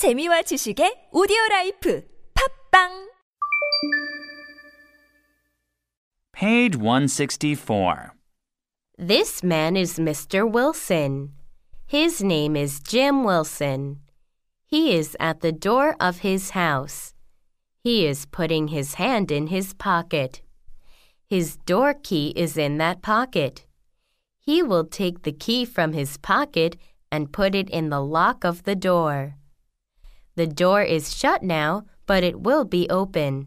재미와 지식의 오디오 라이프 팟빵 Page 164. This man is Mr. Wilson. His name is Jim Wilson. He is at the door of his house. He is putting his hand in his pocket. His door key is in that pocket. He will take the key from his pocket and put it in the lock of the door. The door is shut now, but it will be open.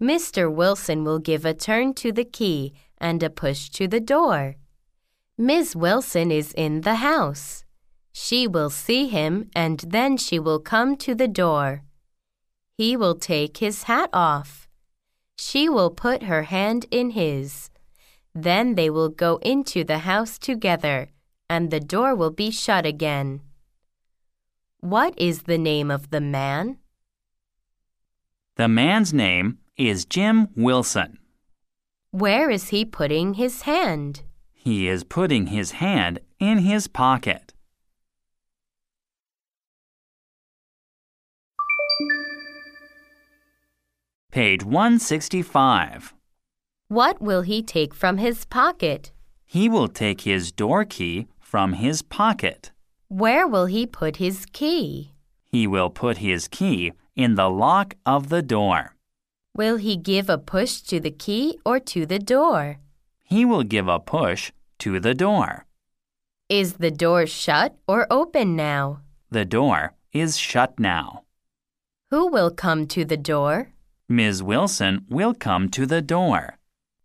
Mr. Wilson will give a turn to the key and a push to the door. Ms. Wilson is in the house. She will see him and then she will come to the door. He will take his hat off. She will put her hand in his. Then they will go into the house together and the door will be shut again. What is the name of the man? The man's name is Jim Wilson. Where is he putting his hand? He is putting his hand in his pocket. Page 165. What will he take from his pocket? He will take his door key from his pocket. Where will he put his key? He will put his key in the lock of the door. Will he give a push to the key or to the door? He will give a push to the door. Is the door shut or open now? The door is shut now. Who will come to the door? Ms. Wilson will come to the door.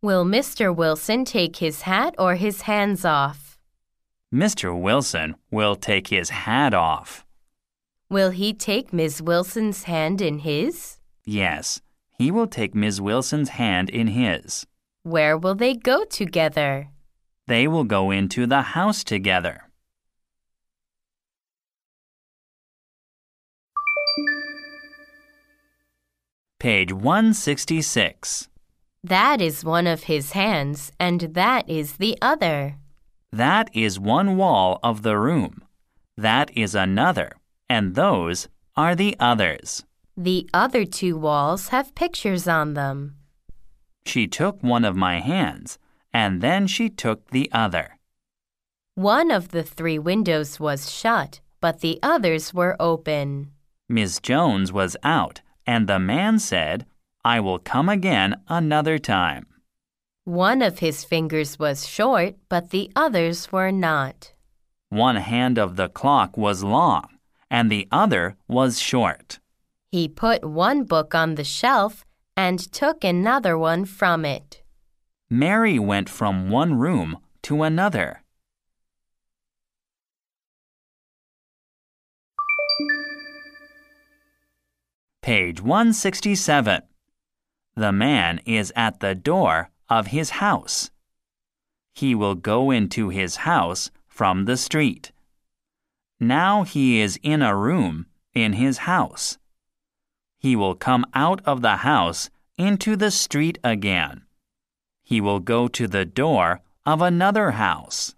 Will Mr. Wilson take his hat or his hands off? Mr. Wilson will take his hat off. Will he take Miss Wilson's hand in his? Yes, he will take Ms. Wilson's hand in his. Where will they go together? They will go into the house together. Page 166. That is one of his hands, and that is the other. That is one wall of the room. That is another, and those are the others. The other two walls have pictures on them. She took one of my hands, and then she took the other. One of the three windows was shut, but the others were open. Miss Jones was out, and the man said, I will come again another time. One of his fingers was short, but the others were not. One hand of the clock was long, and the other was short. He put one book on the shelf and took another one from it. Mary went from one room to another. Page 167. The man is at the door of his house. He will go into his house from the street. Now he is in a room in his house. He will come out of the house into the street again. He will go to the door of another house.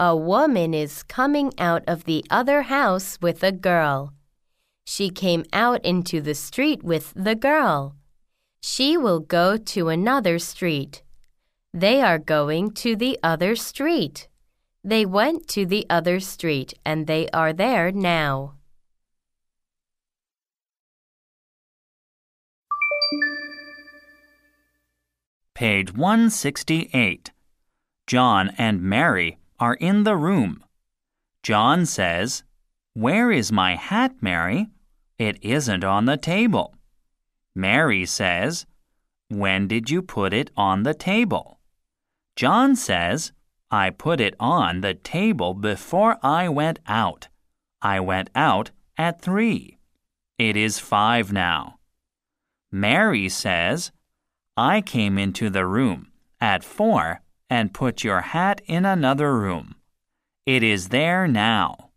A woman is coming out of the other house with a girl. She came out into the street with the girl. She will go to another street. They are going to the other street. They went to the other street and they are there now. Page 168. John and Mary are in the room. John says, Where is my hat, Mary? It isn't on the table. Mary says, When did you put it on the table? John says, I put it on the table before I went out. I went out at three. It is five now. Mary says, I came into the room at four and put your hat in another room. It is there now.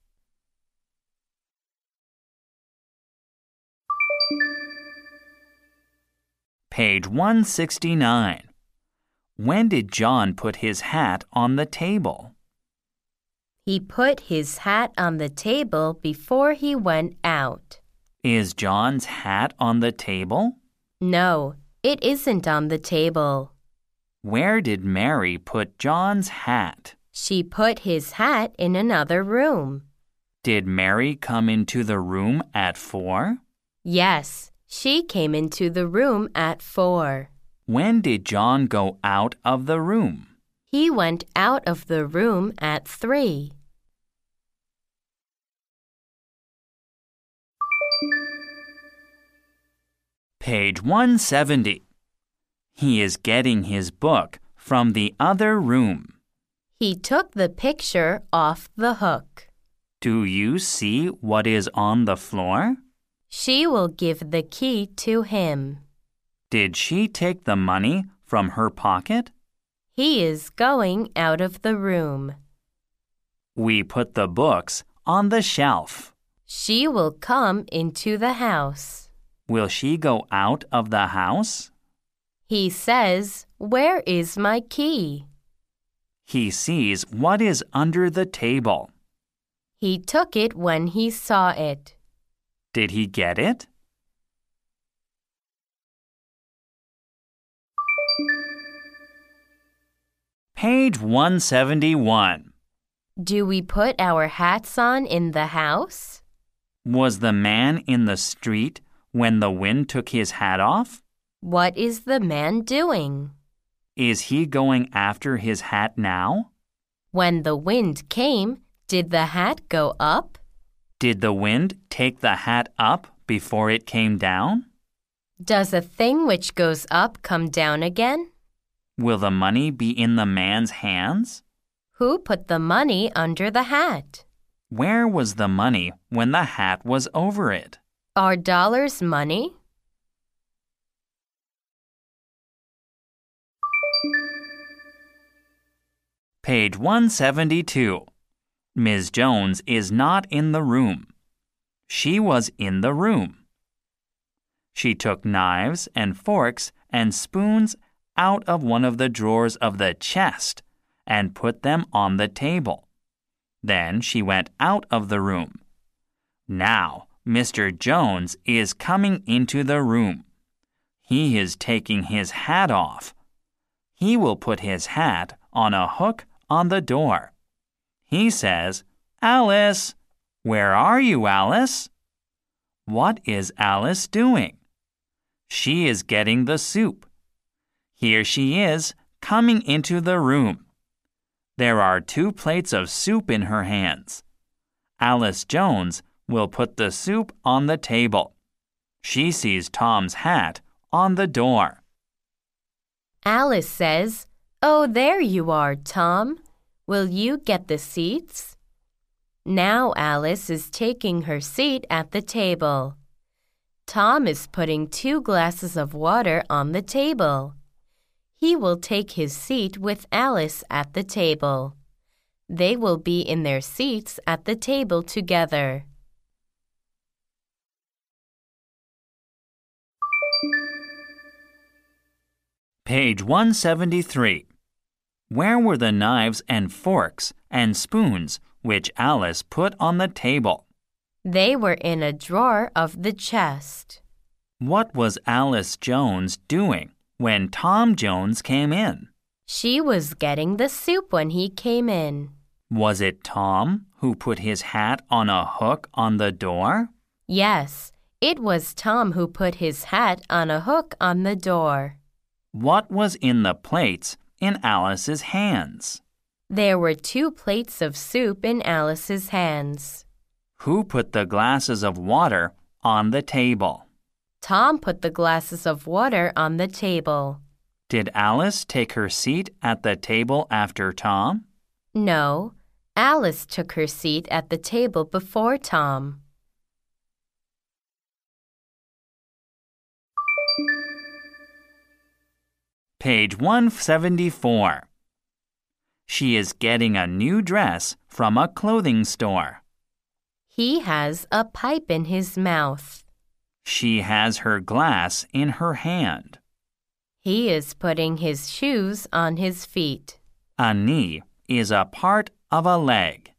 Page 169. When did John put his hat on the table? He put his hat on the table before he went out. Is John's hat on the table? No, it isn't on the table. Where did Mary put John's hat? She put his hat in another room. Did Mary come into the room at four? Yes, she came into the room at four. When did John go out of the room? He went out of the room at three. Page 170. He is getting his book from the other room. He took the picture off the hook. Do you see what is on the floor? She will give the key to him. Did she take the money from her pocket? He is going out of the room. We put the books on the shelf. She will come into the house. Will she go out of the house? He says, Where is my key? He sees what is under the table. He took it when he saw it. Did he get it? Page 171. Do we put our hats on in the house? Was the man in the street when the wind took his hat off? What is the man doing? Is he going after his hat now? When the wind came, did the hat go up? Did the wind take the hat up before it came down? Does a thing which goes up come down again? Will the money be in the man's hands? Who put the money under the hat? Where was the money when the hat was over it? Are dollars money? Page 172. Ms. Jones is not in the room. She was in the room. She took knives and forks and spoons out of one of the drawers of the chest and put them on the table. Then she went out of the room. Now, Mr. Jones is coming into the room. He is taking his hat off. He will put his hat on a hook on the door. He says, Alice, where are you, Alice? What is Alice doing? She is getting the soup. Here she is, coming into the room. There are two plates of soup in her hands. Alice Jones will put the soup on the table. She sees Tom's hat on the door. Alice says, Oh, there you are, Tom. Will you get the seats? Now Alice is taking her seat at the table. Tom is putting two glasses of water on the table. He will take his seat with Alice at the table. They will be in their seats at the table together. Page 173. Where were the knives and forks and spoons which Alice put on the table? They were in a drawer of the chest. What was Alice Jones doing when Tom Jones came in? She was getting the soup when he came in. Was it Tom who put his hat on a hook on the door? Yes, it was Tom who put his hat on a hook on the door. What was in the plates in Alice's hands? There were two plates of soup in Alice's hands. Who put the glasses of water on the table? Tom put the glasses of water on the table. Did Alice take her seat at the table after Tom? No, Alice took her seat at the table before Tom. Page 174. She is getting a new dress from a clothing store. He has a pipe in his mouth. She has her glass in her hand. He is putting his shoes on his feet. A knee is a part of a leg.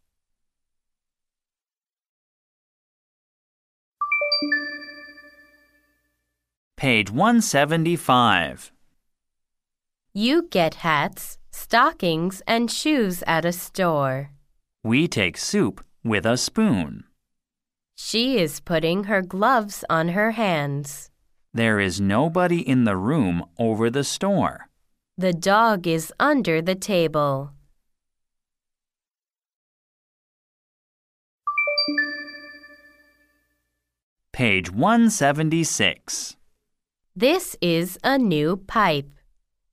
Page 175. You get hats, stockings, and shoes at a store. We take soup with a spoon. She is putting her gloves on her hands. There is nobody in the room over the store. The dog is under the table. Page 176. This is a new pipe.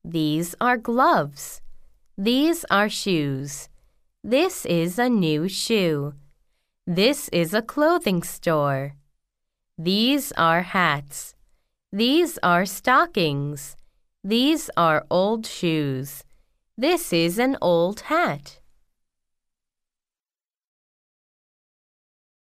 These are gloves. These are shoes. This is a new shoe. This is a clothing store. These are hats. These are stockings. These are old shoes. This is an old hat.